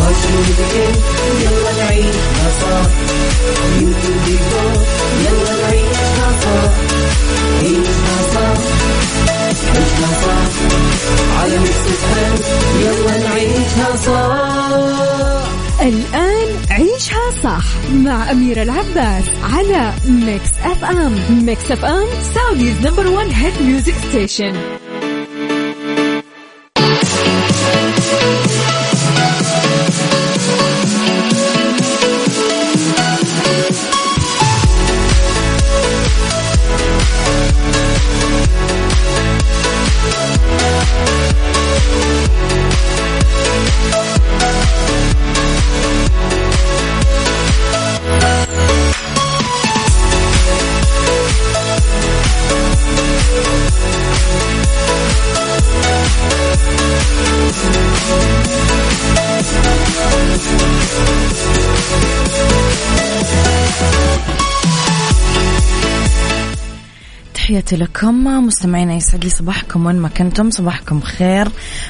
وذكر يلا نعيشها صح عيشها صح عيشها صح على Mix F يلا نعيشها الآن عيشها صح مع أميرة العباس على Mix FM Mix FM Saudi's number one hit music station تحياتي لكم. مستمعينا يسعد لي صباحكم. وين ما كنتم صباحكم خير.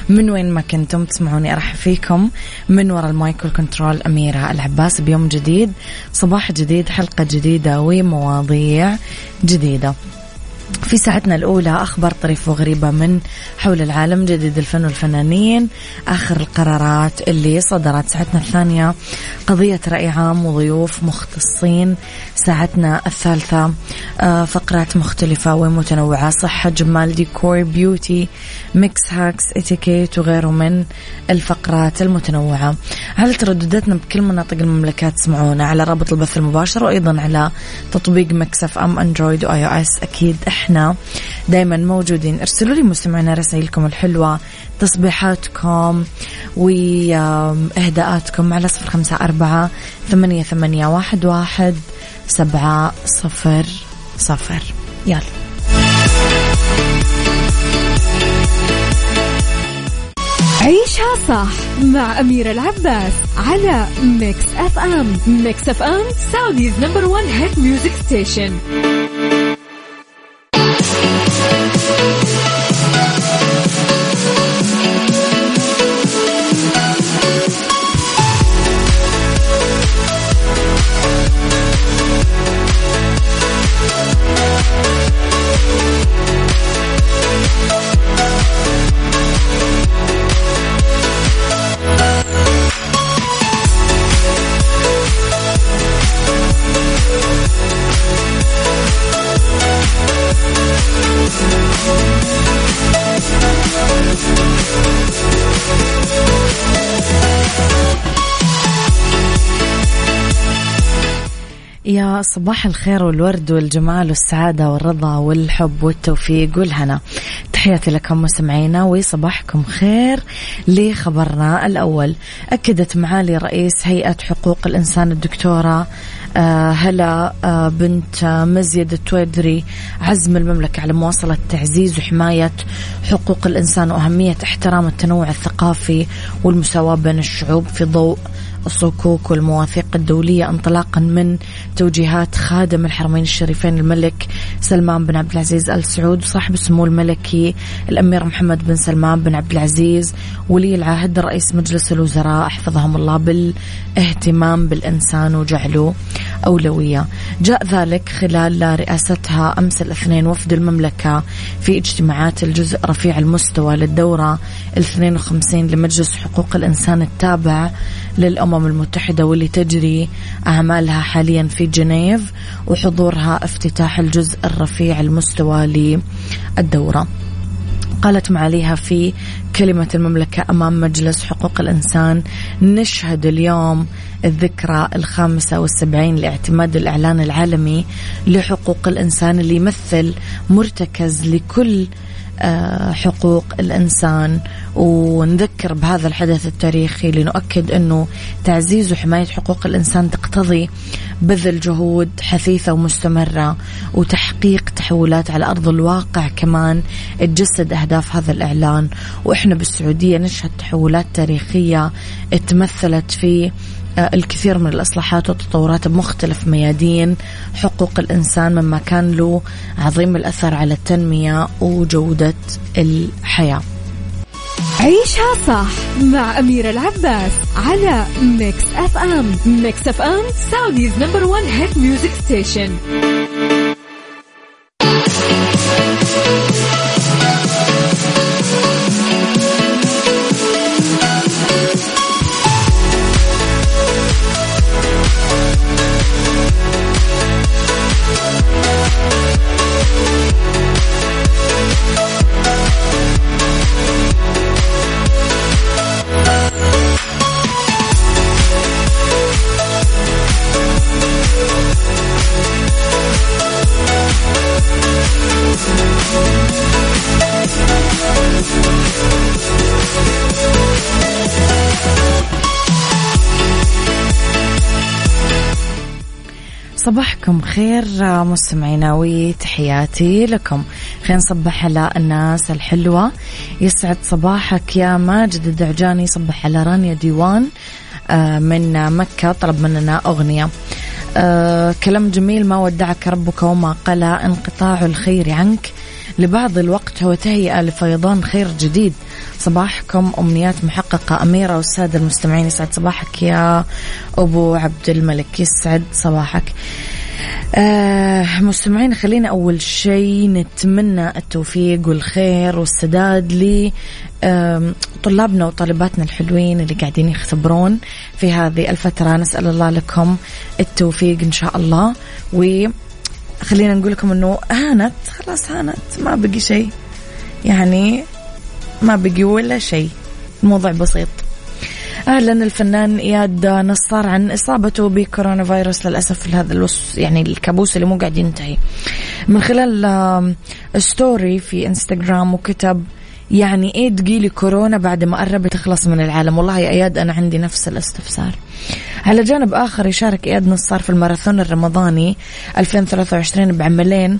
من وين ما كنتم تسمعوني أرحب فيكم. من وراء ال mic وال control أميرة العباس. بيوم جديد صباح جديد حلقة جديدة ومواضيع جديدة. في ساعتنا الأولى أخبار طريفة وغريبة من حول العالم جديد الفن والفنانين آخر القرارات اللي صدرت. ساعتنا الثانية قضية رأي عام وضيوف مختصين. ساعتنا الثالثة آه، فقرات مختلفة ومتنوعة. صحة جمال ديكور beauty mix hacks إتيكيت وغيره من الفقرات المتنوعة. على تردداتنا بكل مناطق المملكة تسمعونا؟ على رابط البث المباشر وأيضا على تطبيق Mix FM أندرويد و iOS أكيد إحنا دايما موجودين. ارسلوا لي مستمعينا رسائلكم الحلوة تصبيحاتكم وإهداءاتكم على صفر خمسة أربعة ثمانية, ثمانية واحد, واحد سبعة صفر صفر. يلا. عيشها صح مع أميرة العباس على Mix FM Mix FM Saudi's number one hit music station صباح الخير والورد والجمال والسعادة والرضا والحب والتوفيق والهنا. تحياتي لكم مستمعينا وصباحكم خير لخبرنا الأول. أكدت معالي رئيس هيئة حقوق الإنسان الدكتورة آه، هلا آه، بنت مزيد التويدري عزم المملكة على مواصلة تعزيز وحماية حقوق الإنسان وأهمية احترام التنوع الثقافي والمساواة بين الشعوب في ضوء الصكوك والمواثيق الدولية انطلاقا من توجيهات خادم الحرمين الشريفين الملك سلمان بن عبد العزيز آل سعود وصاحب السمو الملكي الأمير محمد بن سلمان بن عبد العزيز ولي العهد رئيس مجلس الوزراء حفظهم الله بالاهتمام بالإنسان وجعله. أولوية. جاء ذلك خلال رئاستها أمس الاثنين وفد المملكة في اجتماعات الجزء رفيع المستوى للدورة ال 52 لمجلس حقوق الإنسان التابع للأمم المتحدة واللي تجري اعمالها حاليا في جنيف وحضورها افتتاح الجزء الرفيع المستوى للدورة قالت معاليها في كلمة المملكة أمام مجلس حقوق الإنسان. نشهد اليوم الذكرى الخامسة والسبعين لاعتماد الإعلان العالمي لحقوق الإنسان اللي يمثل مرتكز لكل حقوق الإنسان. ونذكر بهذا الحدث التاريخي لنؤكد أنه تعزيز وحماية حقوق الإنسان تقتضي بذل جهود حثيثة ومستمرة وتحقيق تحولات على أرض الواقع كمان تجسد أهداف هذا الإعلان. وإحنا بالسعودية نشهد تحولات تاريخية تمثلت في آه، الكثير من الإصلاحات والتطورات بمختلف ميادين. حقوق الإنسان مما كان له عظيم الأثر على التنمية وجودة الحياة. عيشها صح مع أميرة العباس على Mix FM Mix FM Saudi's number one hit music station صباحكم خير مستمعينا وتحياتي لكم. خلينا نصبح على الناس الحلوة. يسعد صباحك يا ماجد الدعجاني. صبح على رانيا ديوان آه، من مكة طلب مننا أغنية. أه كلام جميل ما ودعك ربك وما قلى. انقطاع الخير عنك. لبعض الوقت هو تهيئة لفيضان خير جديد. صباحكم أمنيات محققة أميرة. والسادة المستمعين يسعد صباحك يا أبو عبد الملك. يسعد صباحك. آه مستمعين خلينا أول شيء نتمنى التوفيق والخير والسداد ل آه طلابنا وطالباتنا الحلوين اللي قاعدين يختبرون في هذه الفترة. نسأل الله لكم التوفيق إن شاء الله. وخلينا نقول لكم أنه هانت خلاص هانت ما بقي شيء. يعني ما بقي ولا شيء. الموضوع بسيط. أعلن الفنان إياد نصار عن إصابته بكورونا فيروس للاسف هذا الوصف يعني الكابوس اللي مو قاعد ينتهي. من خلال story في انستغرام وكتب يعني إيه تجيلي كورونا بعد ما قربت تخلص من العالم؟ والله يا إياد أنا عندي نفس الاستفسار. على جانب آخر يشارك إياد نصار في الماراثون الرمضاني 2023 بعملين.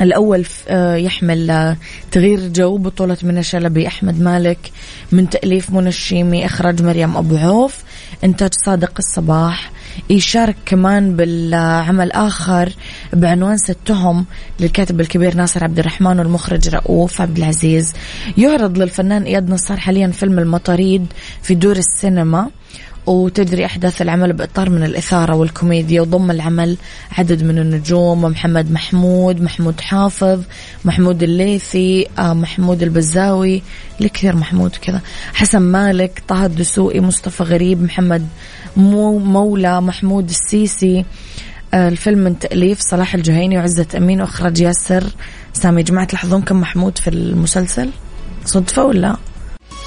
الأول آه، يحمل آه، تغيير جو بطولة من الشلبي أحمد مالك من تأليف منى الشيمي إخراج مريم أبو عوف إنتاج صادق الصباح يشارك كمان بالعمل آخر بعنوان ستهم للكاتب الكبير ناصر عبد الرحمن والمخرج رؤوف عبد العزيز. يعرض للفنان إياد نصار حاليا فيلم المطاريد في دور السينما. وتجري أحداث العمل بإطار من الإثارة والكوميديا وضم العمل عدد من النجوم محمد محمود محمود حافظ محمود الليثي آه، محمود البزاوي لكثير محمود كذا حسن مالك طه الدسوقي مصطفى غريب محمد مو مولى محمود السيسي. آه، الفيلم من تأليف صلاح الجهيني وعزة أمين وإخراج ياسر. سامي جماعة تلاحظون كم محمود في المسلسل؟ صدفة ولا؟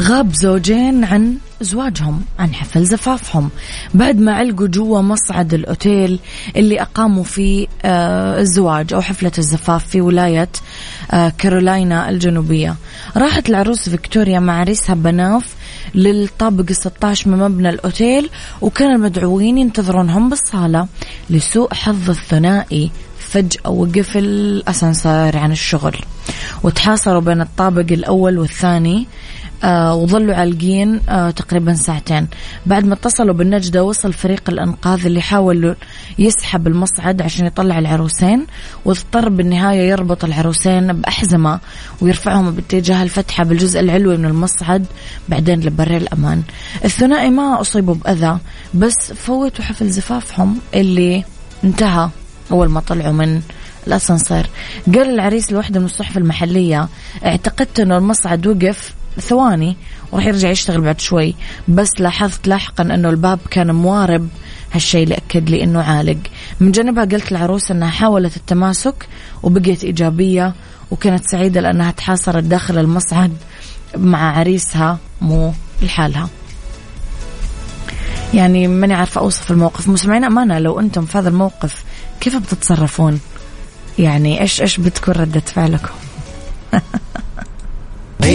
غاب زوجين عن زواجهم عن حفل زفافهم. بعد ما علقوا جوا مصعد الأوتيل اللي أقاموا فيه آه الزواج أو حفلة الزفاف في ولاية آه كارولاينا الجنوبية. راحت العروس فيكتوريا مع عريسها بناف للطابق 16 من مبنى الأوتيل وكان المدعوين ينتظرونهم بالصالة لسوء حظ الثنائي فجأة وقف الأسانسير عن الشغل. وتحاصروا بين الطابق الأول والثاني آه وظلوا عالقين آه تقريبا ساعتين. بعد ما اتصلوا بالنجدة وصل فريق الأنقاذ اللي حاول يسحب المصعد عشان يطلع العروسين واضطر بالنهاية يربط العروسين بأحزمة ويرفعهم باتجاه الفتحة بالجزء العلوي من المصعد بعدين لبر الأمان. الثنائي ما أصيبوا بأذى بس فوتوا حفل زفافهم اللي انتهى أول ما طلعوا من الأسانسير. قال العريس لوحدة من الصحف المحلية اعتقدت أنه المصعد وقف ثواني وراح يرجع يشتغل بعد شوي. بس لاحظت لاحقا أنه الباب كان موارب هالشيء اللي أكد لي أنه عالق. من جانبها قلت العروس أنها حاولت التماسك وبقيت إيجابية وكانت سعيدة لأنها تحاصرت داخل المصعد مع عريسها مو لحالها. يعني ماني عارفة أوصف الموقف. مسمعين أمانة لو أنتم في هذا الموقف كيف بتتصرفون؟ يعني إيش إيش بتكون ردة فعلكم؟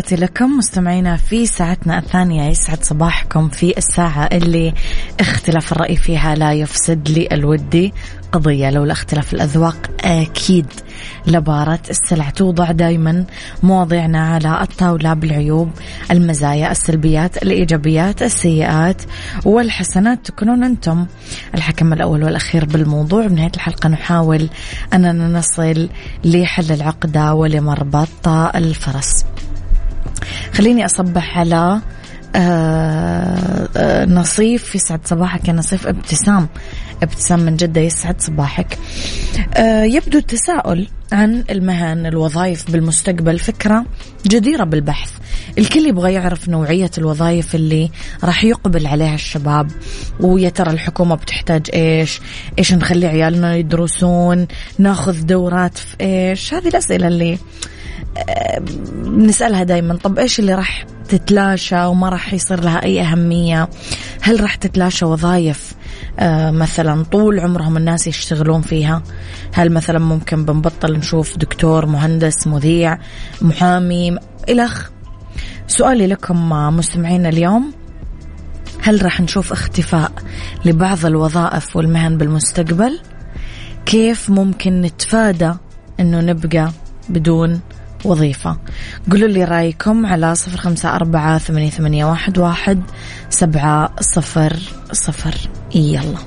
تحياتي لكم مستمعينا في ساعتنا الثانية يسعد صباحكم في الساعة اللي اختلاف الرأي فيها لا يفسد لي الودي قضية لولا اختلاف الأذواق أكيد لبارة السلع. توضع دائما مواضيعنا على الطاولة بالعيوب المزايا السلبيات الإيجابيات السيئات والحسنات. تكونون أنتم الحكم الأول والأخير بالموضوع. بنهاية الحلقة نحاول أننا نصل لحل العقدة ولمربط الفرس. خليني أصبح على آه آه نصيف يسعد صباحك يا نصيف ابتسام. ابتسام من جدة يسعد صباحك. آه يبدو التساؤل عن المهن الوظائف بالمستقبل فكرة جديرة بالبحث. الكل يبغى يعرف نوعية الوظائف اللي راح يقبل عليها الشباب. ويا ترى الحكومة بتحتاج إيش؟ إيش نخلي عيالنا يدرسون؟ ناخذ دورات في إيش؟ هذه الأسئلة اللي بنسألها دايما. طب إيش اللي راح تتلاشى وما راح يصير لها أي أهمية؟ هل راح تتلاشى وظائف آه مثلا طول عمرهم الناس يشتغلون فيها. هل مثلا ممكن بنبطل نشوف دكتور مهندس مذيع محامي إلخ سؤالي لكم مستمعين اليوم هل راح نشوف اختفاء لبعض الوظائف والمهن بالمستقبل؟ كيف ممكن نتفادى إنه نبقى بدون وظيفة. قولوا لي رأيكم على صفر خمسة أربعة ثمانية, ثمانية واحد, واحد سبعة صفر صفر. يلا.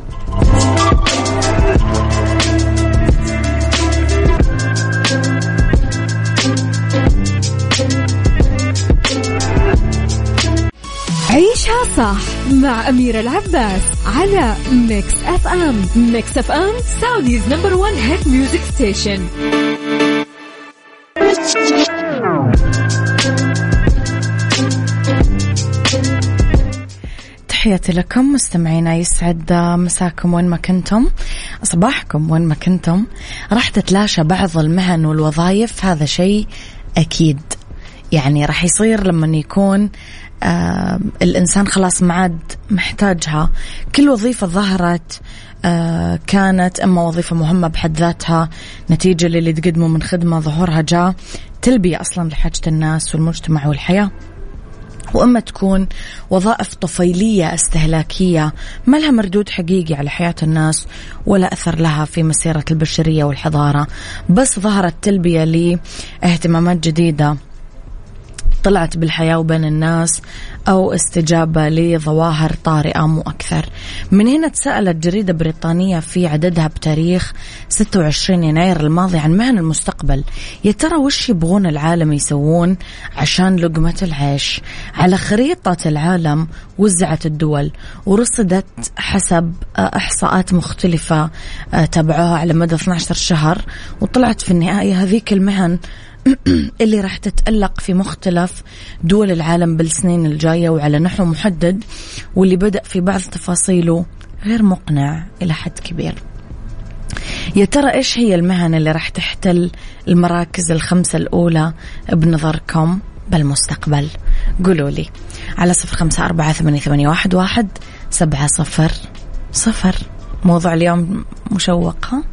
عيشها صح مع أميرة العباس على Mix FM Mix FM Saudi's number one hit music station تحياتي لكم. مستمعينا يسعد مساكم وين ما كنتم صباحكم وين ما كنتم. راح تتلاشى بعض المهن والوظائف هذا شيء أكيد. يعني راح يصير لما يكون آه الإنسان خلاص ما عاد محتاجها. كل وظيفة ظهرت آه كانت إما وظيفة مهمة بحد ذاتها نتيجة للي تقدمه من خدمة ظهورها جاء تلبية أصلا لحاجة الناس والمجتمع والحياة. وإما تكون وظائف طفيلية استهلاكية ما لها مردود حقيقي على حياة الناس ولا أثر لها في مسيرة البشرية والحضارة. بس ظهرت تلبية لأهتمامات جديدة طلعت بالحياة وبين الناس أو استجابة لظواهر طارئة مو أكثر. من هنا تساءلت جريدة بريطانية في عددها بتاريخ 26 يناير الماضي عن مهن المستقبل. يا ترى وش يبغون العالم يسوون عشان لقمة العيش؟ على خريطة العالم وزعت الدول ورصدت حسب إحصاءات مختلفة تابعوها على مدى 12 شهر وطلعت في النهاية هذيك المهن اللي راح تتألق في مختلف دول العالم بالسنين الجاية وعلى نحو محدد واللي بدأ في بعض تفاصيله غير مقنع إلى حد كبير. يا ترى إيش هي المهن اللي راح تحتل المراكز الخمسة الأولى بنظركم بالمستقبل؟ قولوا لي على صفر خمسة أربعة ثمانية واحد واحد سبعة صفر صفر. موضوع اليوم مشوق ها؟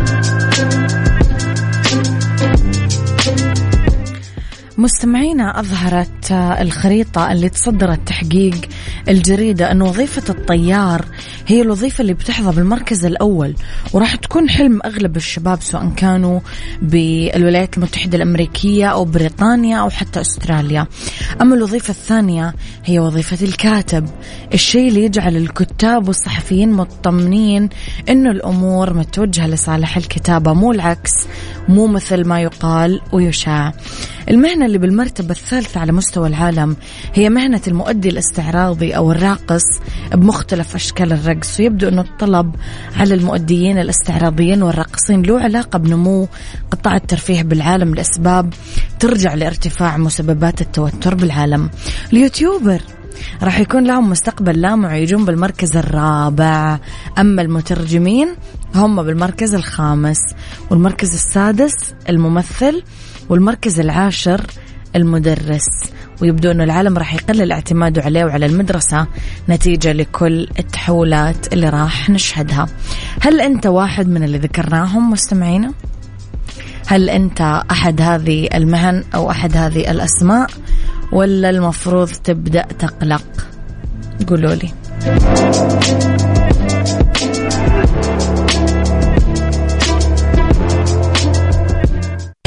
مستمعينا أظهرت الخريطة اللي تصدرت تحقيق الجريدة أن وظيفة الطيار هي الوظيفة اللي بتحظى بالمركز الأول وراح تكون حلم أغلب الشباب سواء كانوا بالولايات المتحدة الأمريكية أو بريطانيا أو حتى أستراليا. أما الوظيفة الثانية هي وظيفة الكاتب الشيء اللي يجعل الكتاب والصحفيين مطمنين أنه الأمور متوجهة لصالح الكتابة مو العكس مو مثل ما يقال ويشاع. المهنة اللي بالمرتبة الثالثة على مستوى العالم هي مهنة المؤدي الاستعراضي أو الراقص بمختلف أشكال الرقص. ويبدو أنه الطلب على المؤديين الاستعراضيين والراقصين له علاقة بنمو قطاع الترفيه بالعالم لأسباب ترجع لارتفاع مسببات التوتر بالعالم. اليوتيوبر راح يكون لهم مستقبل لامع ويجون بالمركز الرابع. أما المترجمين هم بالمركز الخامس والمركز السادس الممثل والمركز العاشر المدرس. ويبدو أنه العالم راح يقلل اعتماده عليه وعلى المدرسة نتيجة لكل التحولات اللي راح نشهدها. هل أنت واحد من اللي ذكرناهم مستمعينا؟ هل أنت أحد هذه المهن أو أحد هذه الأسماء؟ ولا المفروض تبدأ تقلق؟ قولوا لي.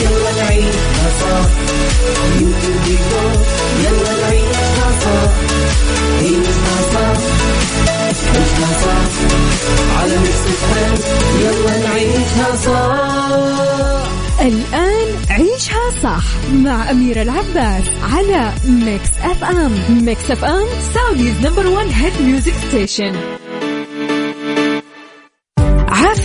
يلا نعيشها صح يلا نعيشها صح عيشها صح عيشها صح على يلا نعيشها صح الآن عيشها صح مع أميرة العباس على Mix FM Mix FM Saudi's number one hit music station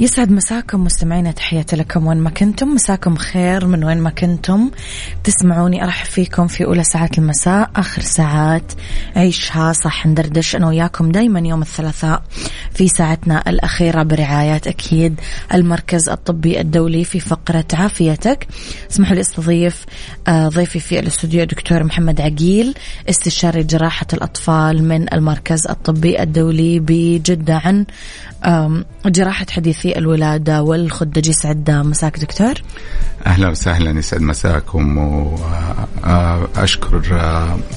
يسعد مساكم مستمعينا تحياتي لكم وين ما كنتم. مساكم خير من وين ما كنتم. تسمعوني أرحب فيكم في أولى ساعات المساء آخر ساعات عيشها صح ندردش أنا وياكم دائما يوم الثلاثاء في ساعتنا الأخيرة برعايه أكيد المركز الطبي الدولي في فقرة عافيتك. اسمحوا لي أستضيف آه، ضيفي في الاستوديو دكتور محمد عقيل استشاري جراحة الأطفال من المركز الطبي الدولي بجدة عن جراحة حديثي الولادة والخدج يسعد مساك دكتور. أهلا وسهلا يسعد مساكم وأشكر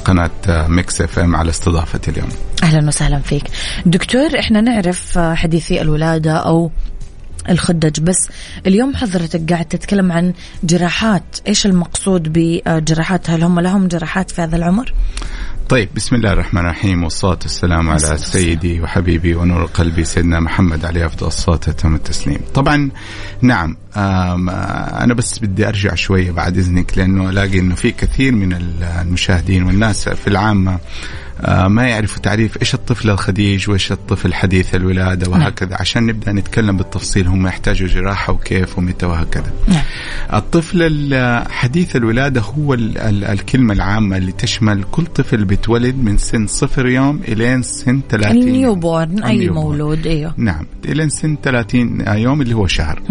قناة Mix FM على استضافتي اليوم. أهلا وسهلا فيك. دكتور إحنا نعرف حديثي الولادة أو الخدج بس اليوم حضرتك قاعد تتكلم عن جراحات. إيش المقصود بجراحات؟ هل هم لهم جراحات في هذا العمر؟ طيب بسم الله الرحمن الرحيم والصلاة والسلام على سيدي وحبيبي ونور قلبي سيدنا محمد عليه أفضل الصلاة وتم التسليم. طبعا نعم أنا بس بدي أرجع شوية بعد إذنك لأنه ألاقي أنه في كثير من المشاهدين والناس في العامة آه، ما يعرفوا تعريف إيش الطفل الخديج وإيش الطفل حديث الولادة نعم. وهكذا نعم. عشان نبدأ نتكلم بالتفصيل هم يحتاجوا جراحة وكيف ومتى وهكذا. نعم. الطفل حديث الولادة هو ال ال الكلمة العامة اللي تشمل كل طفل بيتولد من سن صفر يوم إلين سن 30 ال new born اي مولود إيوه نعم إلين سن 30 يوم اللي هو شهر.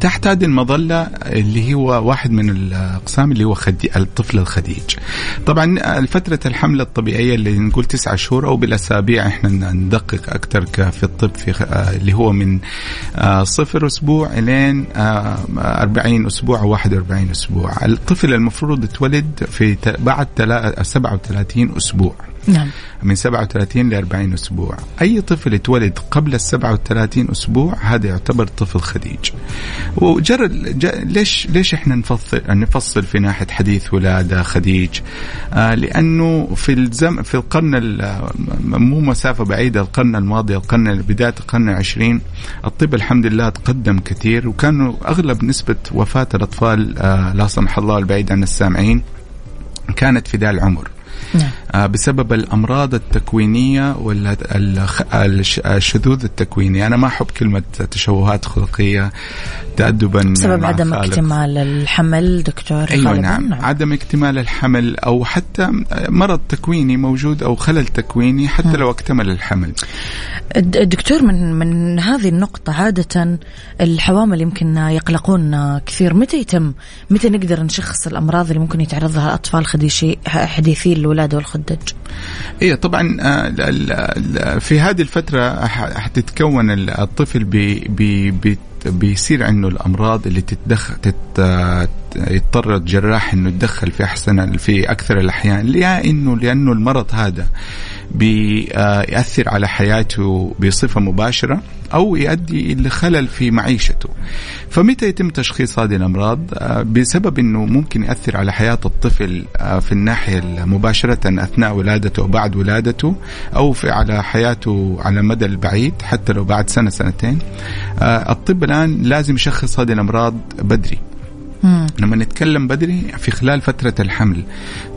تحت هذه المظلة اللي هو واحد من الأقسام اللي هو خدي الطفل الخديج. طبعا فترة الحمل الطبيعية اللي نقول تسعة شهور أو بالأسابيع إحنا ندقق أكثر في الطب في اللي هو من آه، صفر أسبوع إلين 40 آه، أسبوع أو 41 أسبوع. الطفل المفروض يتولد في بعد 37 أسبوع. نعم. من 37 ل 40 أسبوع. أي طفل يتولد قبل ال 37 أسبوع هذا يعتبر طفل خديج. وجر ليش ليش إحنا نفصل نفصل في ناحية حديث ولادة خديج؟ آه لأنه في الزم في القرن مو مسافة بعيدة القرن الماضي القرن بداية القرن العشرين الطب الحمد لله تقدم كثير وكانوا أغلب نسبة وفاة الأطفال آه لا سمح الله البعيد عن السامعين كانت في ذا العمر. نعم. آه، بسبب الأمراض التكوينية ولا الشذوذ التكويني. أنا ما أحب كلمة تشوهات خلقية تادبا بسبب عدم اكتمال الحمل دكتور أيوه نعم. نعم. عدم اكتمال الحمل أو حتى مرض تكويني موجود أو خلل تكويني حتى م. لو اكتمل الحمل. دكتور من من هذه النقطة عادة الحوامل يمكن يقلقون كثير. متى يتم؟ متى نقدر نشخص الأمراض اللي ممكن يتعرض لها الاطفال حديثي الولاده والخدج. اي طبعا آه، في هذه الفترة حتتكون الطفل بي بيصير عنده الأمراض اللي تتدخل تت يضطر الجراح إنه يتدخل في أحسن في أكثر الأحيان. يا إنه لأنه المرض هذا بيأثر على حياته بصفة مباشرة أو يؤدي إلى خلل في معيشته. فمتى يتم تشخيص هذه الأمراض؟ آه، بسبب إنه ممكن ياثر على حياة الطفل آه، في الناحية مباشرة أثناء ولادته أو بعد ولادته أو في على حياته على المدى البعيد حتى لو بعد سنة سنتين. آه، الطب الآن لازم يشخص هذه الأمراض بدري مم. لما نتكلم بدري في خلال فترة الحمل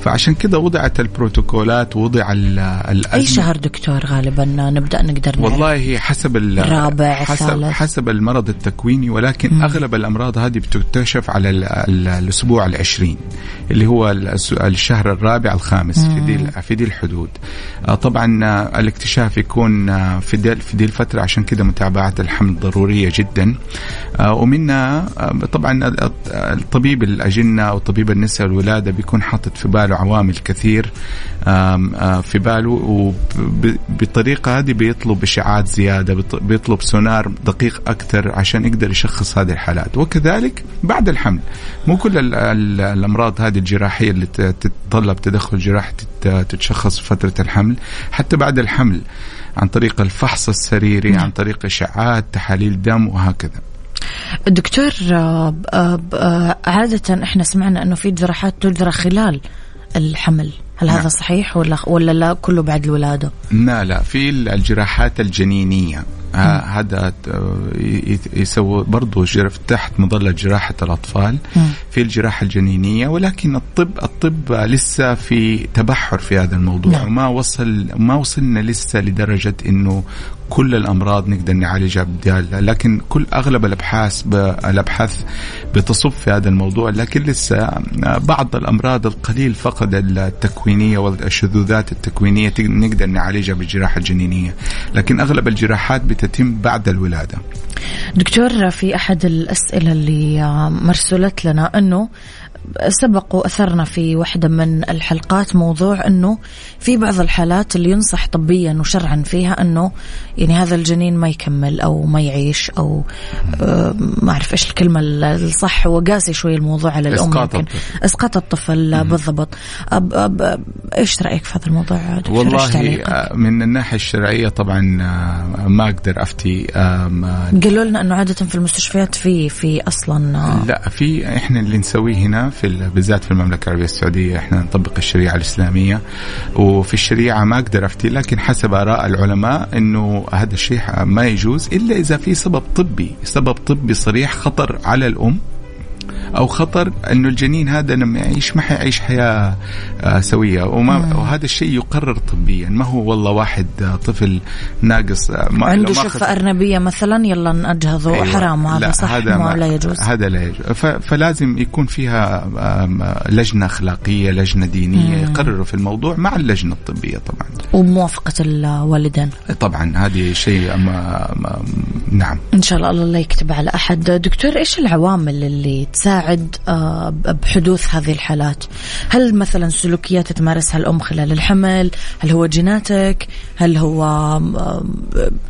فعشان كذا وضعت البروتوكولات ووضع الأزمة أي شهر دكتور غالبا نبدأ نقدر نعرف والله حسب الرابع حسب, الثالث. حسب المرض التكويني ولكن مم. أغلب الأمراض هذه بتكتشف على ال ال الأسبوع العشرين اللي هو الشهر الرابع الخامس مم. في دي في دي الحدود آه، طبعا آه، الاكتشاف يكون آه، في دي في دي الفترة عشان كذا متابعة الحمل ضرورية جدا ومنها طبعا الطبيب الأجنة أو طبيب النساء والولادة بيكون حاطط في باله عوامل كثير في باله وبالطريقة هذه بيطلب إشعاعات زيادة بيطلب سونار دقيق أكثر عشان يقدر يشخص هذه الحالات. وكذلك بعد الحمل مو كل الأمراض هذه الجراحية اللي تتطلب تدخل جراحي تتشخص في فترة الحمل. حتى بعد الحمل عن طريق الفحص السريري عن طريق إشعاعات تحاليل دم وهكذا. دكتور آه، آه، آه، عادة إحنا سمعنا إنه في جراحات تجرى خلال الحمل هل هذا نعم. صحيح ولا ولا لا كله بعد الولادة؟ لا لا في الجراحات الجنينية هذا يسوي برضه تحت مظلة جراحة الأطفال في الجراحة الجنينية ولكن الطب الطب لسه في تبحر في هذا الموضوع نعم. وما وصل ما وصلنا لسه لدرجة إنه كل الأمراض نقدر نعالجها بدال لكن كل أغلب الأبحاث الأبحاث بتصب في هذا الموضوع لكن لسه بعض الأمراض القليل فقط التكوينية والشذوذات التكوينية نقدر نعالجها بالجراحة الجنينية لكن أغلب الجراحات بتتم بعد الولادة. دكتور في أحد الأسئلة اللي مرسلت لنا إنه سبق وأثرنا في واحدة من الحلقات موضوع أنه في بعض الحالات اللي ينصح طبيا وشرعا فيها أنه يعني هذا الجنين ما يكمل أو ما يعيش أو آه، ما أعرف إيش الكلمة الصح هو قاسي شوي الموضوع على الأم إسقاط يمكن. الطفل. إسقاط الطفل بالضبط. أب أب إيش رأيك في هذا الموضوع؟ دكتور والله آه، من الناحية الشرعية طبعا آه، ما أقدر أفتي قالوا لنا أنه عادة في المستشفيات في في أصلا لا في إحنا اللي نسويه هنا في بالذات في المملكة العربية السعودية. إحنا نطبق الشريعة الإسلامية. وفي الشريعة ما أقدر أفتي لكن حسب آراء العلماء إنه هذا الشيء ما يجوز إلا إذا في سبب طبي. سبب طبي صريح خطر على الأم. أو خطر إنه الجنين هذا لما يعيش ما حيعيش حياة آه، سوية. وما مم. وهذا الشيء يقرر طبيا. ما هو والله واحد آه، طفل ناقص ما عنده شفة أرنبية مثلا يلا نجهضه أيوة. حرام هذا صح؟ هذا ما لا يجوز. هذا لا يجوز. فلازم يكون فيها لجنة أخلاقية لجنة دينية مم. يقرروا في الموضوع مع اللجنة الطبية طبعا. وموافقة الوالدين. طبعا هذه شيء نعم. إن شاء الله الله يكتب على أحد. دكتور إيش العوامل اللي تساعد آه، بحدوث هذه الحالات. هل مثلا سلوكيات تمارسها الأم خلال الحمل؟ هل هو جيناتك؟ هل هو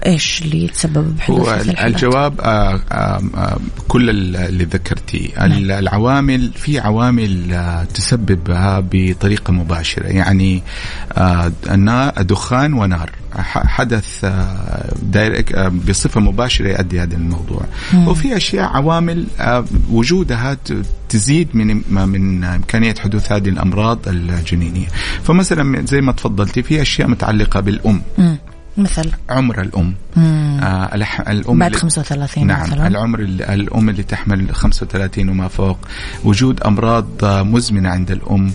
إيش اللي يتسبب بحدوث هذه الحالات؟ الجواب آه، آه، كل اللي ذكرتي. نعم. العوامل في عوامل تسببها بطريقة مباشرة. يعني دخان ونار. حدث آه، آه، بصفة مباشرة يؤدي هذا الموضوع مم. وفي أشياء عوامل آه، وجودها تزيد من من إمكانية حدوث هذه الأمراض الجنينية فمثلا زي ما تفضلتي في أشياء متعلقة بالأم مم. مثل؟ عمر الأم. آه الأم بعد 35 نعم مثلا. العمر الأم اللي تحمل 35 وما فوق. وجود أمراض مزمنة عند الأم.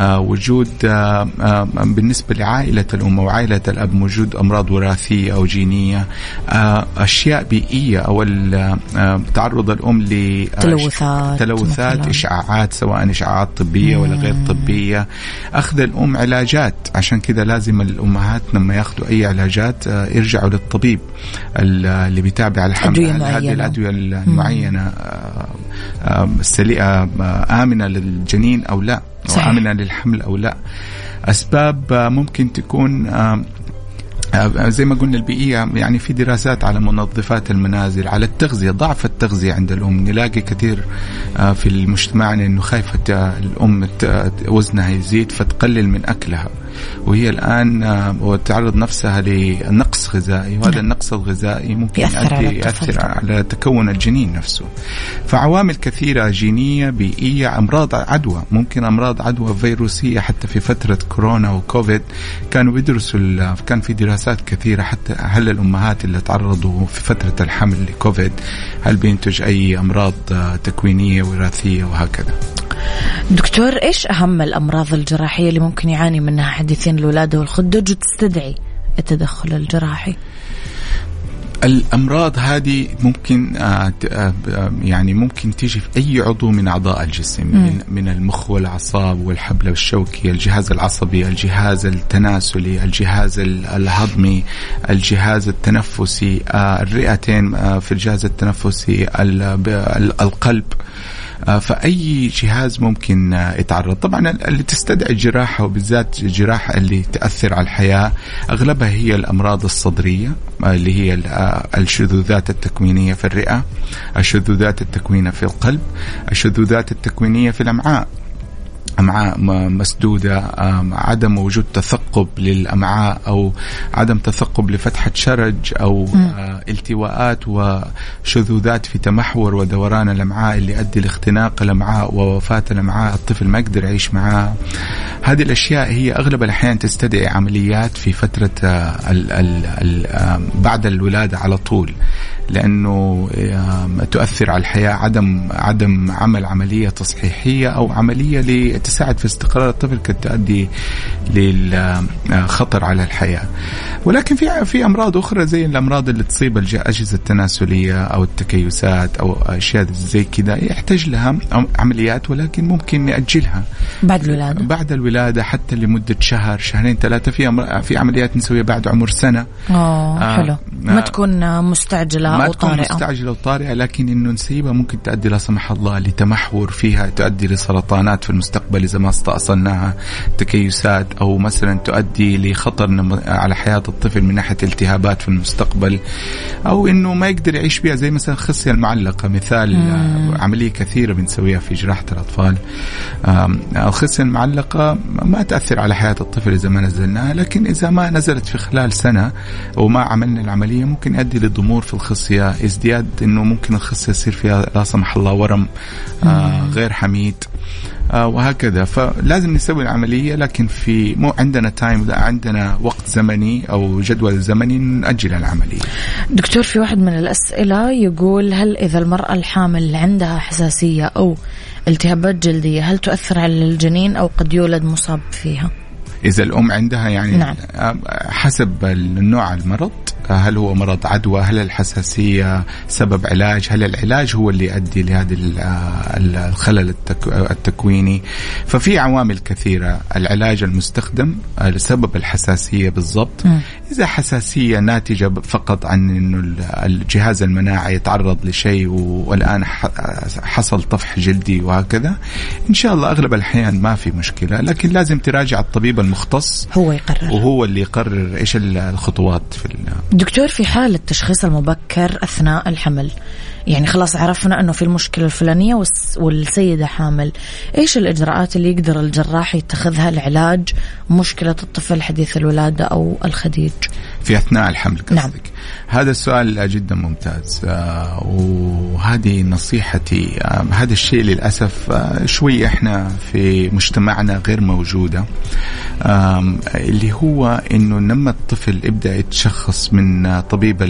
آه وجود آه آه بالنسبة لعائلة الأم أو عائلة الأب وجود أمراض وراثية أو جينية. آه أشياء بيئية أو آه، تعرض الأم لتلوثات تلوثات إشعاعات سواء إشعاعات طبية ولا غير طبية. أخذ الأم علاجات عشان كذا لازم الأمهات لما ياخذوا أي علاجات آه، يرجعوا للطبيب اللي بيتابع الحمل هذه الأدوية المعينة آه، آه، آمنة للجنين أو لا صحيح. وامنه للحمل أو لا. أسباب ممكن تكون آه، زي ما قلنا البيئية يعني في دراسات على منظفات المنازل على التغذية ضعف التغذية عند الأم. نلاقي كثير آه، في مجتمعنا أنه خايفة الأم وزنها يزيد فتقلل من أكلها. وهي الآن آه، وتعرض نفسها لنقص غذائي وهذا نعم. النقص الغذائي ممكن يأثر على, يأثر على تكون الجنين نفسه. فعوامل كثيرة جينية بيئية أمراض عدوى. ممكن أمراض عدوى فيروسية حتى في فترة كورونا وكوفيد. كانوا بيدرسوا كان في دراسات كثيرة حتى هل الأمهات اللي تعرضوا في فترة الحمل لكوفيد هل بينتج أي أمراض تكوينية وراثية وهكذا. دكتور إيش أهم الأمراض الجراحية اللي ممكن يعاني منها حديثين الولادة والخدج وتستدعي التدخل الجراحي؟ الأمراض هذه ممكن آه، آه، يعني ممكن تيجي في أي عضو من أعضاء الجسم من, من المخ والأعصاب والحبل الشوكي الجهاز العصبي الجهاز التناسلي الجهاز الهضمي الجهاز التنفسي آه، الرئتين في الجهاز التنفسي القلب آه، فأي جهاز ممكن آه، يتعرض. طبعا اللي تستدعي الجراحه وبالذات الجراحه اللي تأثر على الحياة أغلبها هي الأمراض الصدرية آه، اللي هي الشذوذات التكوينية في الرئة الشذوذات التكوينية في القلب الشذوذات التكوينية في الأمعاء. أمعاء مسدودة عدم وجود تثقب للأمعاء أو عدم تثقب لفتحة شرج أو آه، التواءات وشذوذات في تمحور ودوران الأمعاء اللي يؤدي لاختناق الأمعاء ووفاة الأمعاء الطفل ما يقدر يعيش معاه. هذه الأشياء هي أغلب الأحيان تستدعي عمليات في فترة آه، ال ال ال بعد الولادة على طول. لأنه تؤثر على الحياة عدم عدم عمل عملية تصحيحية أو عملية تساعد في استقرار الطفل قد تؤدي للخطر على الحياة. ولكن في في أمراض أخرى زي الأمراض اللي تصيب الاجهزه التناسلية أو التكيسات أو أشياء زي كذا يحتاج لها عمليات ولكن ممكن ناجلها. بعد الولادة. بعد الولادة حتى لمدة شهر شهرين ثلاثة في في عمليات نسويها بعد عمر سنة. آه حلو. ما تكون مستعجلة ما أو طارئة. ما تكون مستعجله وطارئه لكن إنه نسيبها ممكن تؤدي لا سمح الله لتمحور فيها تؤدي لسرطانات في المستقبل إذا ما استأصلناها تكيسات أو مثلا تؤدي لخطر على حياة الطفل من ناحية التهابات في المستقبل أو إنه ما يقدر يعيش بها زي مثلا الخصية المعلقة مثال مم. عملية كثيرة بنسويها في جراحة الأطفال الخصية المعلقة ما تأثر على حياة الطفل إذا ما نزلناها لكن إذا ما نزلت في خلال سنة وما عملنا العملية ممكن يؤدي لضمور في الخصية ازدياد إنه ممكن الخصية يصير فيها لا سمح الله ورم آه غير حميد آه وهكذا فلازم نسوي العملية لكن في مو عندنا تايم لا عندنا وقت زمني أو جدول زمني نأجل العملية. دكتور في واحد من الأسئلة يقول هل إذا المرأة الحامل عندها حساسية أو التهابات جلدية هل تؤثر على الجنين أو قد يولد مصاب فيها؟ إذا الأم عندها يعني نعم. حسب النوع المرض هل هو مرض عدوى هل الحساسية سبب علاج هل العلاج هو اللي يؤدي لهذا الخلل التكويني. ففي عوامل كثيرة العلاج المستخدم لسبب الحساسية بالضبط. إذا حساسية ناتجة فقط عن أنه الجهاز المناعي يتعرض لشيء والآن حصل طفح جلدي وهكذا إن شاء الله أغلب الأحيان ما في مشكلة. لكن لازم تراجع الطبيب المختص هو يقرر. وهو اللي يقرر إيش الخطوات في دكتور في حال التشخيص المبكر أثناء الحمل يعني خلاص عرفنا أنه في المشكلة الفلانية والسيدة حامل إيش الإجراءات اللي يقدر الجراح يتخذها لعلاج مشكلة الطفل حديث الولادة أو الخديج؟ في أثناء الحمل قصدك. نعم. هذا السؤال جدا ممتاز آه وهذه نصيحتي آه هذا الشيء للأسف آه شوي إحنا في مجتمعنا غير موجودة اللي هو إنه لما الطفل يبدأ يتشخص من طبيب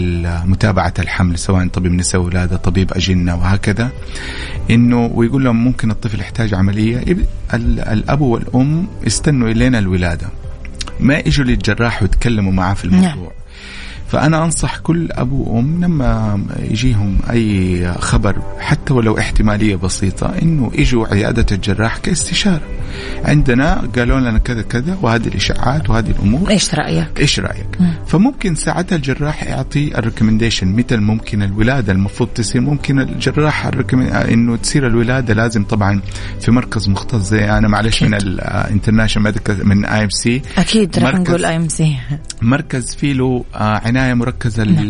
متابعه الحمل سواء طبيب نساء ولادة طبيب أجنة وهكذا إنه ويقول لهم ممكن الطفل يحتاج عملية الأب والأم يستنوا الين الولادة ما يجوا للجراح ويتكلموا معاه في الموضوع نعم. فأنا أنصح كل أبو وأم لما يجيهم أي خبر حتى ولو احتمالية بسيطة إنه يجوا عيادة الجراح كاستشارة عندنا قالوا لنا كذا كذا وهذه الإشاعات وهذه الأمور إيش رأيك؟ إيش رأيك؟ مم. فممكن ساعتها الجراح يعطي الريكومنديشن متى ممكن الولادة المفروض تصير ممكن الجراح إنه تصير الولادة لازم طبعا في مركز مختص زي أنا معلش من ال international من IMC أكيد راح نقول IMC مركز فيه له عناية مركزة نعم.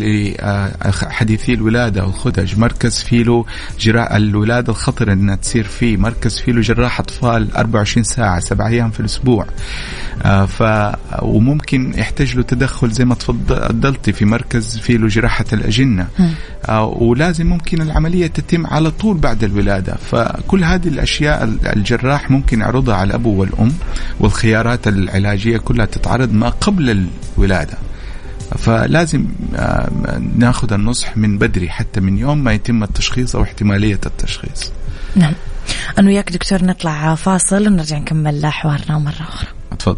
لحديثي الولادة والخدج. مركز فيه له جراء الولادة الخطره إنها تصير فيه. مركز فيه له جراح اطفال 24 ساعة سبع أيام في الأسبوع. آه ف وممكن يحتاج له تدخل زي ما تفضلتي في مركز فيه له جراحة الأجنة. آه ولازم ممكن العملية تتم على طول بعد الولادة. فكل هذه الأشياء الجراح ممكن يعرضها على الأب والأم والخيارات العلاجية كلها تتعرض ما قبل الولادة. فلازم آه، ناخذ النصح من بدري حتى من يوم ما يتم التشخيص أو احتمالية التشخيص. نعم. أنا وياك دكتور نطلع فاصل ونرجع نكمل حوارنا مرة أخرى. تفضل.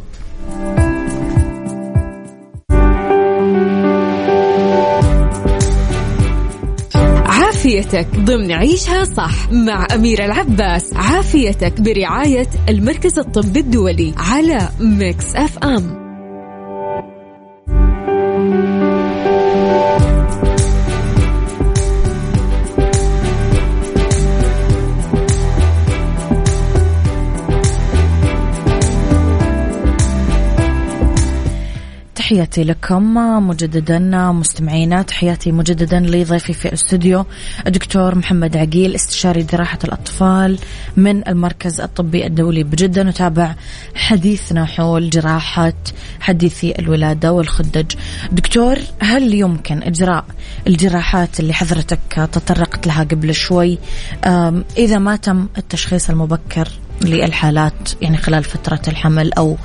عافيتك ضمن عيشها صح مع أميرة العباس عافيتك برعاية المركز الطبي الدولي على Mix FM تحياتي لكم مجددا مستمعينا تحياتي مجددا لضيفي في الاستوديو الدكتور محمد عقيل استشاري جراحة الأطفال من المركز الطبي الدولي بجدة نتابع حديثنا حول جراحة حديثي الولادة والخدج. دكتور هل يمكن إجراء الجراحات اللي حضرتك تطرقت لها قبل شوي إذا ما تم التشخيص المبكر للحالات يعني خلال فترة الحمل أو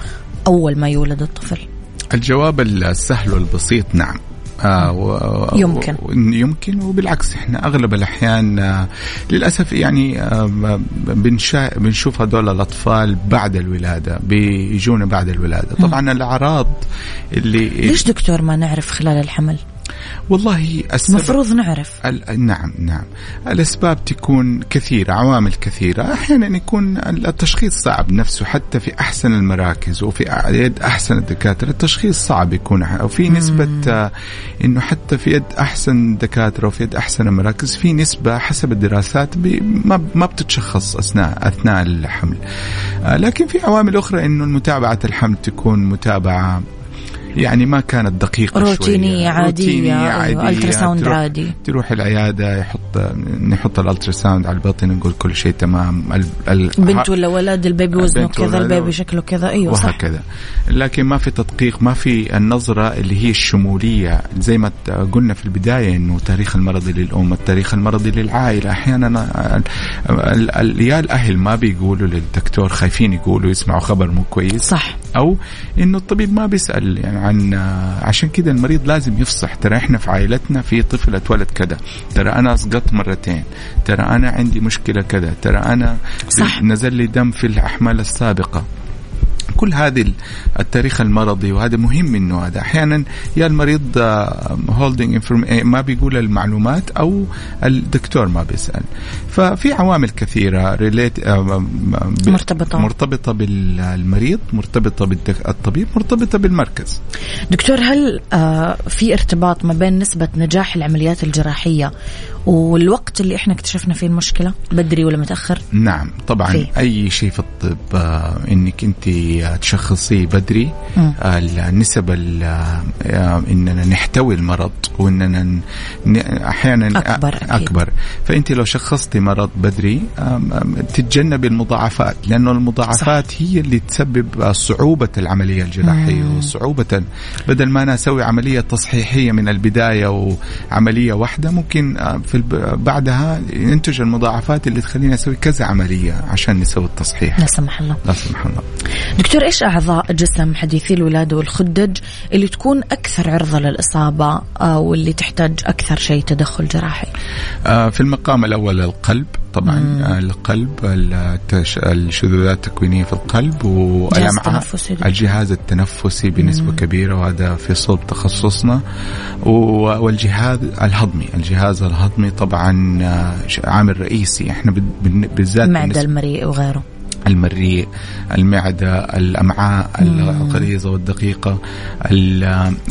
أول ما يولد الطفل؟ الجواب السهل والبسيط نعم. آه و يمكن. يمكن وبالعكس إحنا أغلب الأحيان آه للأسف يعني آه بنشا بنشوف هذول الأطفال بعد الولادة بيجونا بعد الولادة. طبعا الأعراض اللي ليش دكتور ما نعرف خلال الحمل؟ والله السبب المفروض نعرف. نعم نعم. الأسباب تكون كثيرة عوامل كثيرة. أحيانا يكون التشخيص صعب نفسه حتى في أحسن المراكز وفي يد أحسن الدكاترة التشخيص صعب يكون وفي نسبة آه أنه حتى في يد أحسن دكاترة وفي يد أحسن المراكز في نسبة حسب الدراسات ما ما بتتشخص أثناء أثناء الحمل. آه لكن في عوامل أخرى أنه متابعة الحمل تكون متابعة يعني ما كانت دقيقة روتينيه شوية. عاديه, روتينية عادية ultrasound تروح عادي. تروح العيادة يحط نحط ال ultrasound على البطن نقول كل شيء تمام. ال... ال... بنت ولا ولد ال baby وزنه كذا ال baby شكله كذا. أيوه وهكذا. صح. لكن ما في تدقيق ما في النظرة اللي هي الشمولية. زي ما قلنا في البداية إنه التاريخ المرضي للأم التاريخ المرضي للعائلة. أحيانا يا الاهل ما بيقولوا للدكتور خايفين يقولوا يسمعوا خبر مو كويس. صح. أو انه الطبيب ما بيسأل يعني عن عشان كذا المريض لازم يفصح ترى إحنا في عائلتنا في طفل اتولد كذا ترى أنا سقطت مرتين ترى أنا عندي مشكلة كذا ترى أنا صح. نزل لي دم في الأحمال السابقة كل هذه التاريخ المرضي وهذا مهم إنه هذا. أحيانا يا المريض holding آه، ما بيقول المعلومات أو الدكتور ما بيسأل. ففي عوامل كثيرة related آه، مرتبطة. مرتبطة بالمريض مرتبطة بالطبيب مرتبطة بالمركز. دكتور هل آه، في ارتباط ما بين نسبة نجاح العمليات الجراحية والوقت اللي إحنا اكتشفنا فيه المشكلة بدري ولا متأخر نعم طبعا فيه. أي شيء في الطب آه إنك أنت تشخصيه بدري آه نسب آه إننا نحتوي المرض وإننا أحيانا أكبر أكيد. أكبر فأنت لو شخصتي مرض بدري تتجنب المضاعفات لأنه المضاعفات صح. هي اللي تسبب صعوبة العملية الجراحية وصعوبة بدل ما أنا أسوي عملية تصحيحية من البداية وعملية واحدة ممكن في في بعدها ينتج المضاعفات اللي تخلينا نسوي كذا عملية عشان نسوي التصحيح. لا سمح الله. لا سمح الله. دكتور إيش أعضاء جسم حديثي الولاده والخدج اللي تكون أكثر عرضة للإصابة أو اللي تحتاج أكثر شيء تدخل جراحي؟ آه، في المقام الأول القلب طبعا. مم. القلب الشذوذات التكوينية في القلب والامعاء الجهاز التنفسي بنسبة مم. كبيرة وهذا في صلب تخصصنا. والجهاز الهضمي الجهاز الهضمي طبعا آه، عامل رئيسي. إحنا بالذات المعده المريء وغيره. المريء المعدة الأمعاء الغليظة والدقيقة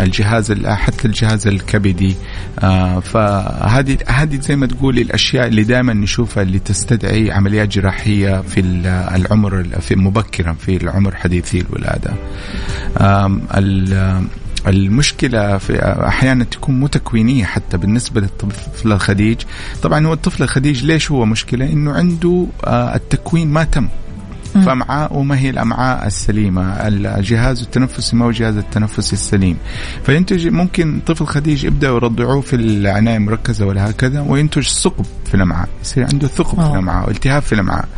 الجهاز حتى الجهاز الكبدي. آه، فهذه هذه زي ما تقولي الأشياء اللي دائما نشوفها اللي تستدعي عمليات جراحية في العمر في مبكرا في العمر حديثي الولادة. المشكلة في أحيانا تكون مو تكوينية حتى بالنسبة للطفل الخديج. طبعا هو الطفل الخديج ليش هو مشكلة؟ إنه عنده آه، التكوين ما تم. فامعاء ما هي الأمعاء السليمة الجهاز التنفسي ما هو الجهاز التنفسي السليم. فينتج ممكن طفل خديج يبدأ يرضعوه في العناية المركزة ولا هكذا وينتج ثقب في الأمعاء. يصير عنده ثقب أوه. في الأمعاء والتهاب في الأمعاء.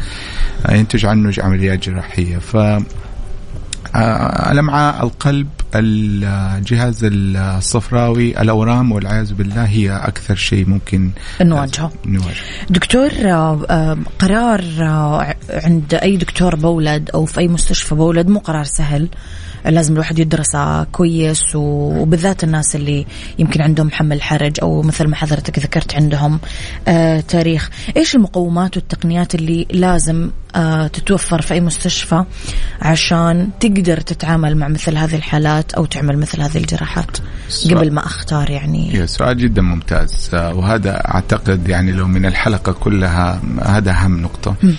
ينتج عنه عمليات جراحية. ف آه، الأمعاء القلب الجهاز الصفراوي الأورام والعياذ بالله هي أكثر شيء ممكن نواجهه. نواجه. دكتور آه، آه، قرار عند أي دكتور بولد أو في أي مستشفى بولد مو قرار سهل. لازم الواحد يدرسه كويس وبالذات الناس اللي يمكن عندهم حمل حرج أو مثل ما حضرتك ذكرت عندهم آه تاريخ. إيش المقومات والتقنيات اللي لازم آه تتوفر في أي مستشفى عشان تقدر تتعامل مع مثل هذه الحالات أو تعمل مثل هذه الجراحات قبل ما أختار يعني. سؤال جدا ممتاز. آه، وهذا أعتقد يعني لو من الحلقة كلها هذا أهم نقطة. م.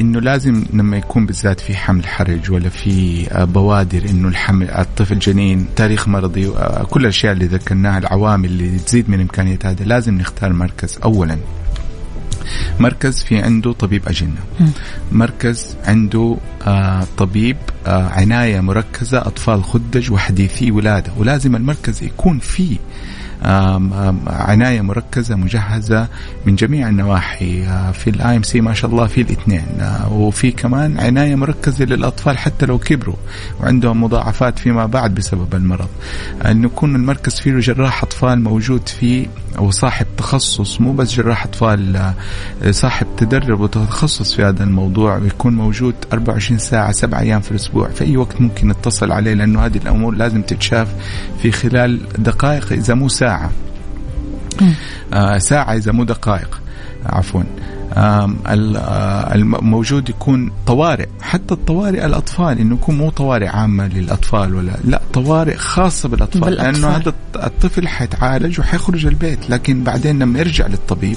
إنه لازم لما يكون بالذات في حمل حرج ولا في آه، بوادر إنه الحمل الطفل جنين تاريخ مرضي آه، كل الأشياء اللي ذكرناها العوامل اللي تزيد من امكانيات هذا لازم نختار مركز اولا. مركز في عنده طبيب أجنة. مركز عنده آه طبيب آه عناية مركزة أطفال خدج وحديثي ولادة. ولازم المركز يكون فيه عناية مركزة مجهزة من جميع النواحي. آه، في ال IMC ما شاء الله في الاثنين. آه، وفي كمان عناية مركزة للأطفال حتى لو كبروا وعندهم مضاعفات فيما بعد بسبب المرض. انه يكون المركز فيه جراح أطفال موجود فيه أو صاحب تخصص مو بس جراح أطفال آه، صاحب تدرب وتخصص في هذا الموضوع ويكون موجود 24 ساعة سبع أيام في الأسبوع. في أي وقت ممكن نتصل عليه لأنه هذه الأمور لازم تتشاف في خلال دقائق إذا مو ساعة. ساعة. آه ساعة إذا مو دقائق. عفوا. آه، الموجود يكون طوارئ. حتى الطوارئ الأطفال إنه يكون مو طوارئ عامة للأطفال ولا لا طوارئ خاصة بالأطفال, بالأطفال. لأنه هذا الطفل حيتعالج وحيخرج البيت. لكن بعدين لما يرجع للطبيب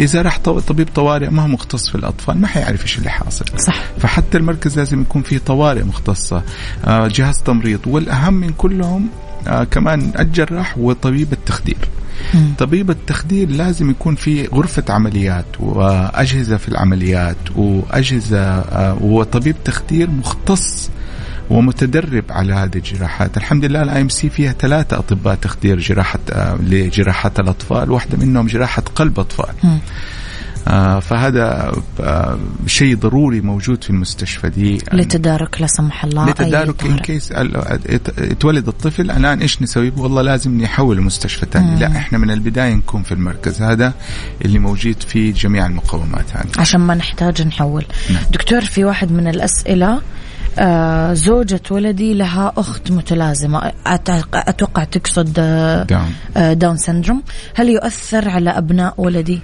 إذا راح طبيب طوارئ ما هو مختص في الأطفال ما حيعرف إيش اللي حاصل. صح. فحتى المركز لازم يكون فيه طوارئ مختصة. آه، جهاز تمريض. والأهم من كلهم آه كمان الجراح وطبيب التخدير مم. طبيب التخدير لازم يكون في غرفة عمليات وأجهزة في العمليات وأجهزة آه وطبيب تخدير مختص ومتدرب على هذه الجراحات الحمد لله ال IMC فيها ثلاثة أطباء تخدير جراحة آه لجراحات الأطفال واحدة منهم جراحة قلب أطفال م. آه فهذا آه شيء ضروري موجود في المستشفى دي. لتدارك لا سمح الله لتدارك in case يتولد الطفل الآن إيش نسوي؟ والله لازم نحول المستشفى ثاني لا إحنا من البداية نكون في المركز هذا اللي موجود في جميع المقومات هذه. عشان ما نحتاج نحول. نعم. دكتور في واحد من الأسئلة آه زوجة ولدي لها أخت متلازمة. أتوقع تقصد آه Down, آه Down syndrome هل يؤثر على أبناء ولدي؟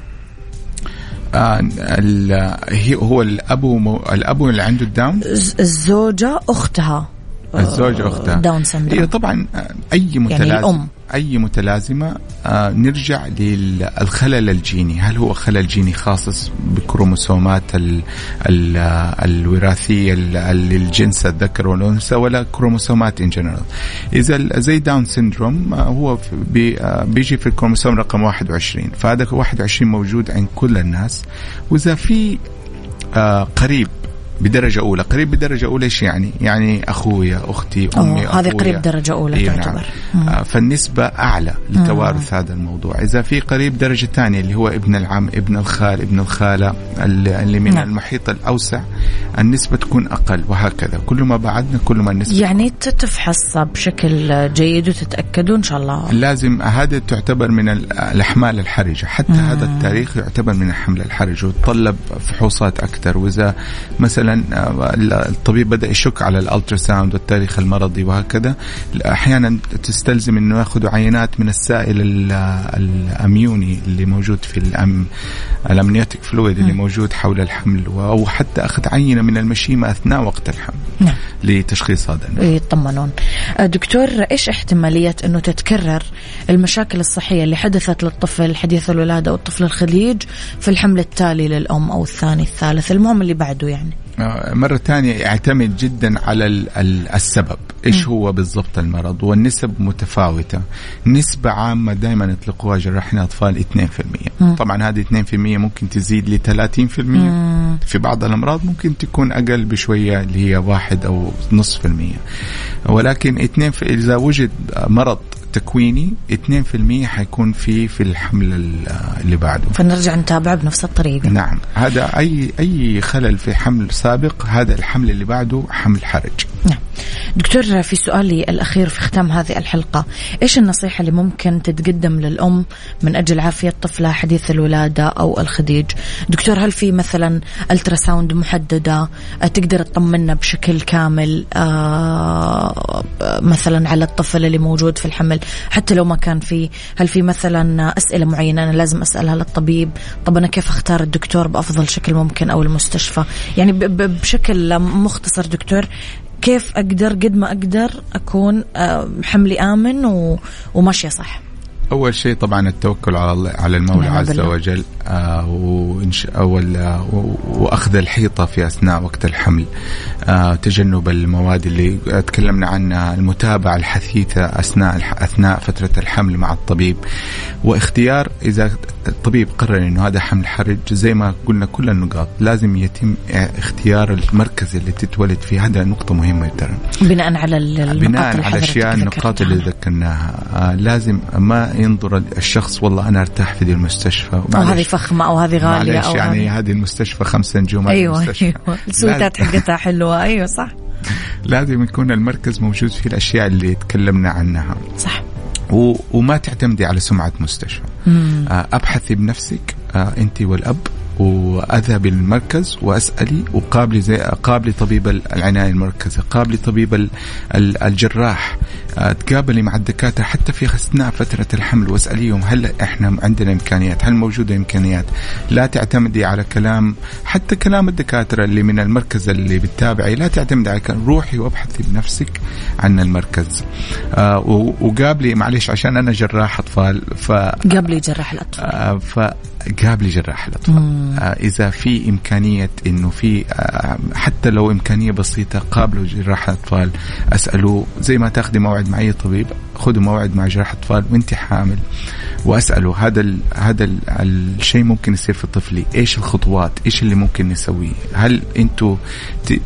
هو الأب الأب اللي عنده ال Down؟ الزوجة أختها. الزوجة أختها Down syndrome. هي طبعا أي متلازمة يعني الأم. أي متلازمة آه نرجع للخلل الجيني. هل هو خلل جيني خاص بكروموسومات ال ال الوراثية للجنس الذكر والأنثى ولا كروموسومات in general إذا زي Down syndrome آه هو بي آه بيجي في الكروموسوم رقم 21 فهذا 21 موجود عند كل الناس. وإذا في آه قريب بدرجة أولى قريب بدرجة أولى إيش يعني؟ يعني أخويا أختي أمي هذه قريب درجة أولى إيه تعتبر. نعم. آه فالنسبة أعلى لتوارث مم. هذا الموضوع. إذا في قريب درجة ثانية اللي هو ابن العم ابن الخال ابن الخالة اللي من نعم. المحيط الأوسع النسبة تكون أقل وهكذا. كل ما بعدنا كل ما النسبة يعني تفحص بشكل جيد وتتأكدوا إن شاء الله. لازم هذا تعتبر من الأحمال الحرجة. حتى مم. هذا التاريخ يعتبر من الحمل الحرج ويتطلب فحوصات أكثر. وإذا مثلا مثلا آه، الطبيب بدأ يشك على الألتراساوند والتاريخ المرضي وهكذا. أحيانا تستلزم إنه ياخذوا عينات من السائل الأميوني اللي موجود في الأم الامنيوتيك فلويد اللي موجود حول الحمل أو حتى أخذ عينة من المشيمة أثناء وقت الحمل نعم. لتشخيص هذا. يطمنون. آه، دكتور إيش احتمالية إنه تتكرر المشاكل الصحية اللي حدثت للطفل حديث الولادة أو الطفل الخليج في الحمل التالي للأم أو الثاني الثالث؟ المهم اللي بعده يعني. مرة ثانية يعتمد جدا على السبب. إيش هو بالضبط المرض؟ والنسب متفاوتة. نسبة عامة دائما يطلقوها جراحين أطفال 2% طبعا هذه 2% ممكن تزيد ل 30% في بعض الأمراض ممكن تكون أقل بشوية اللي هي واحد أو نصف في المية. ولكن 2 إذا وجد مرض تكويني 2% حيكون في في الحمل اللي بعده. فنرجع نتابع بنفس الطريقة. نعم. هذا اي أي خلل في حمل سابق هذا الحمل اللي بعده حمل حرج. نعم. دكتور في سؤالي الأخير في ختام هذه الحلقة. إيش النصيحة اللي ممكن تتقدم للأم من أجل عافية طفلها حديث الولادة أو الخديج؟ دكتور هل في مثلا ألتراساوند محددة؟ تقدر تطمنا بشكل كامل آه مثلا على الطفل اللي موجود في الحمل حتى لو ما كان في هل في مثلا أسئلة معينة أنا لازم أسألها للطبيب؟ طب أنا كيف أختار الدكتور بأفضل شكل ممكن أو المستشفى؟ يعني بشكل مختصر دكتور كيف أقدر قد ما أقدر أكون آه، حملي آمن وماشية صح؟ أول شيء طبعا التوكل على على المولى عز وجل آه وأخذ الحيطة في أثناء وقت الحمل. آه تجنب المواد اللي تكلمنا عنها المتابعة الحثيثة أثناء أثناء فترة الحمل مع الطبيب. واختيار إذا الطبيب قرر إنه هذا حمل حرج زي ما قلنا كل النقاط. لازم يتم اختيار المركز اللي تتولد فيه. هذا نقطة مهمة ترى. بناء على النقاط بناء على أشياء النقاط اللي ذكرناها. آه لازم ما ينظر الشخص والله أنا ارتاح في دي المستشفى. أو هذه فخمة أو هذه غالية أو يعني هذه. المستشفى خمسة نجوم أيوه المستشفى. أيوه. السويتات حقتها حلوة. أيوه صح. لازم يكون المركز موجود فيه الأشياء اللي تكلمنا عنها. صح. وما تعتمدي على سمعة مستشفى مم. آه، أبحثي بنفسك آه، أنت والأب وأذهبي للمركز وأسألي وقابلي زي قابلي طبيب العناية المركزة، قابلي طبيب الجراح، تقابلي مع الدكاترة حتى في اثناء فترة الحمل واسأليهم هل إحنا عندنا إمكانيات؟ هل موجودة إمكانيات؟ لا تعتمدي على كلام حتى كلام الدكاترة اللي من المركز اللي بتتابعي، لا تعتمدي على كلام روحي وابحثي بنفسك عن المركز. آه وقابلي معلش عشان أنا جراح أطفال ف قابلي جراح الأطفال آه فقابلي جراح الأطفال آه إذا في إمكانية إنه في آه حتى لو إمكانية بسيطة قابلوا جراح الأطفال اسالوا زي ما تاخذي موعد مع أي طبيب خذوا موعد مع جراح اطفال وأنت حامل. وأسأله هذا ال هذا ال الشيء ممكن يصير في طفلي إيش الخطوات؟ إيش اللي ممكن نسويه؟ هل أنتم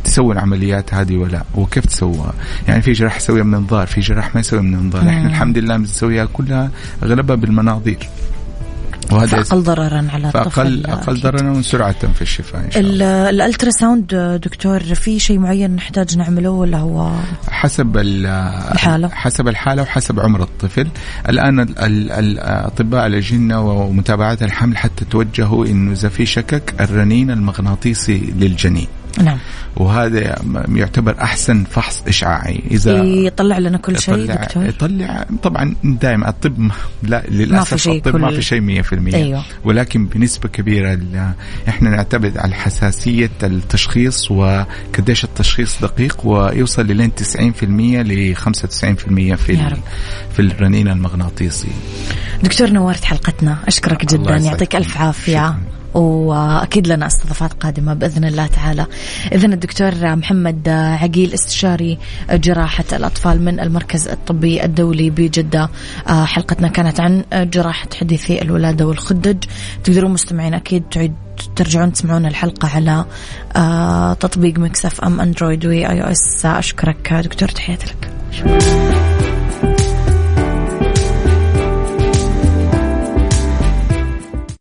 تسووا العمليات هذه ولا وكيف تسووها؟ يعني في جراح يسويها منظار في جراح ما يسويها منظار. إحنا الحمد لله بنسويها كلها أغلبها بالمناظير. وهذا أقل ضررا على الطفل أقل ضررا وسرعة في الشفاء إن شاء الله. ال ultrasound دكتور في شيء معين نحتاج نعمله ولا هو حسب الحالة؟ حسب الحالة وحسب عمر الطفل. الآن الاطباء الأجنة ومتابعات الحمل حتى توجهوا إنه إذا في شك الرنين المغناطيسي للجنين. نعم. وهذا يعتبر أحسن فحص إشعاعي. إذا يطلع لنا كل شيء دكتور. يطلع طبعا دائما الطب لا للأسف ما الطب كل... ما في شيء 100% أيوه. ولكن بنسبة كبيرة إحنا نعتمد على حساسية التشخيص وقديش التشخيص دقيق ويوصل لين 90% ل 95% في في الرنين المغناطيسي. دكتور نورت حلقتنا أشكرك جدا يعطيك ألف عافية. شكرا. وأكيد لنا استضافات قادمة بإذن الله تعالى. اذا الدكتور محمد عقيل استشاري جراحة الأطفال من المركز الطبي الدولي بجدة حلقتنا كانت عن جراحة حديثي الولادة والخدج تقدرون مستمعين أكيد تعيد ترجعون تسمعون الحلقة على تطبيق Mix FM Android و iOS أشكرك دكتور تحياتي لك شكرا.